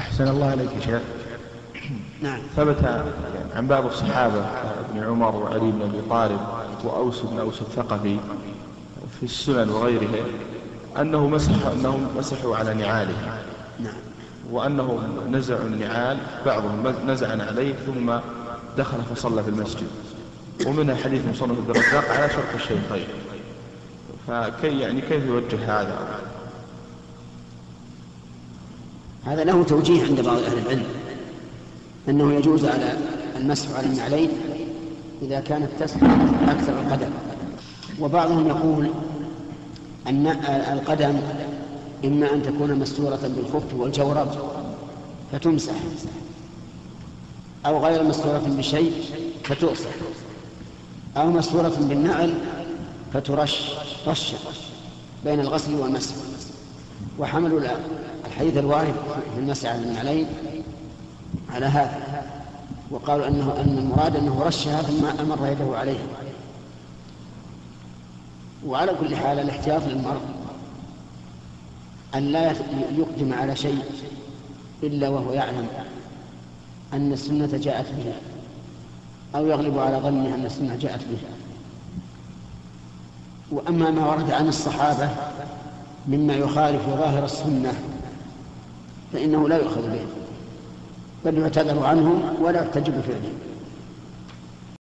أحسن الله عليك يا شيخ. نعم. ثبت عن بعض الصحابة ابن عمر وعلي بن أبي طالب وأوس بن أوس الثقفي في السنن وغيرها أنه مسح أنهم مسحوا على نعالهم نعم. وأنهم نزعوا النعال بعضهم نزع عليه ثم دخل فصلى في المسجد. ومنها حديث مصنف عبد الرزاق على شرط الشيخين. فكي يعني كيف يوجه هذا؟ هذا له توجيه عند بعض أهل العلم أنه يجوز على المسح على النعلين إذا كانت تسح أكثر القدم. وبعضهم يقول أن القدم إما أن تكون مستورة بالخف والجورب فتمسح أو غير مستورة بشيء فتؤصح أو مستورة بالنعل فترش رشا بين الغسل والمسح. وحملوا الحديث الوارد في المسح على النعلين على هذا وقالوا انه أن المراد أنه رشها ثم أمر يده عليها. وعلى كل حال الاحتياط للمرء أن لا يقدم على شيء إلا وهو يعلم أن السنة جاءت به أو يغلب على ظنه أن السنة جاءت به وأما ما ورد عن الصحابة مما يخالف ظاهر السنة فإنه لا يؤخذ به. بل يعتذر عنهم ولا يحتج بفعله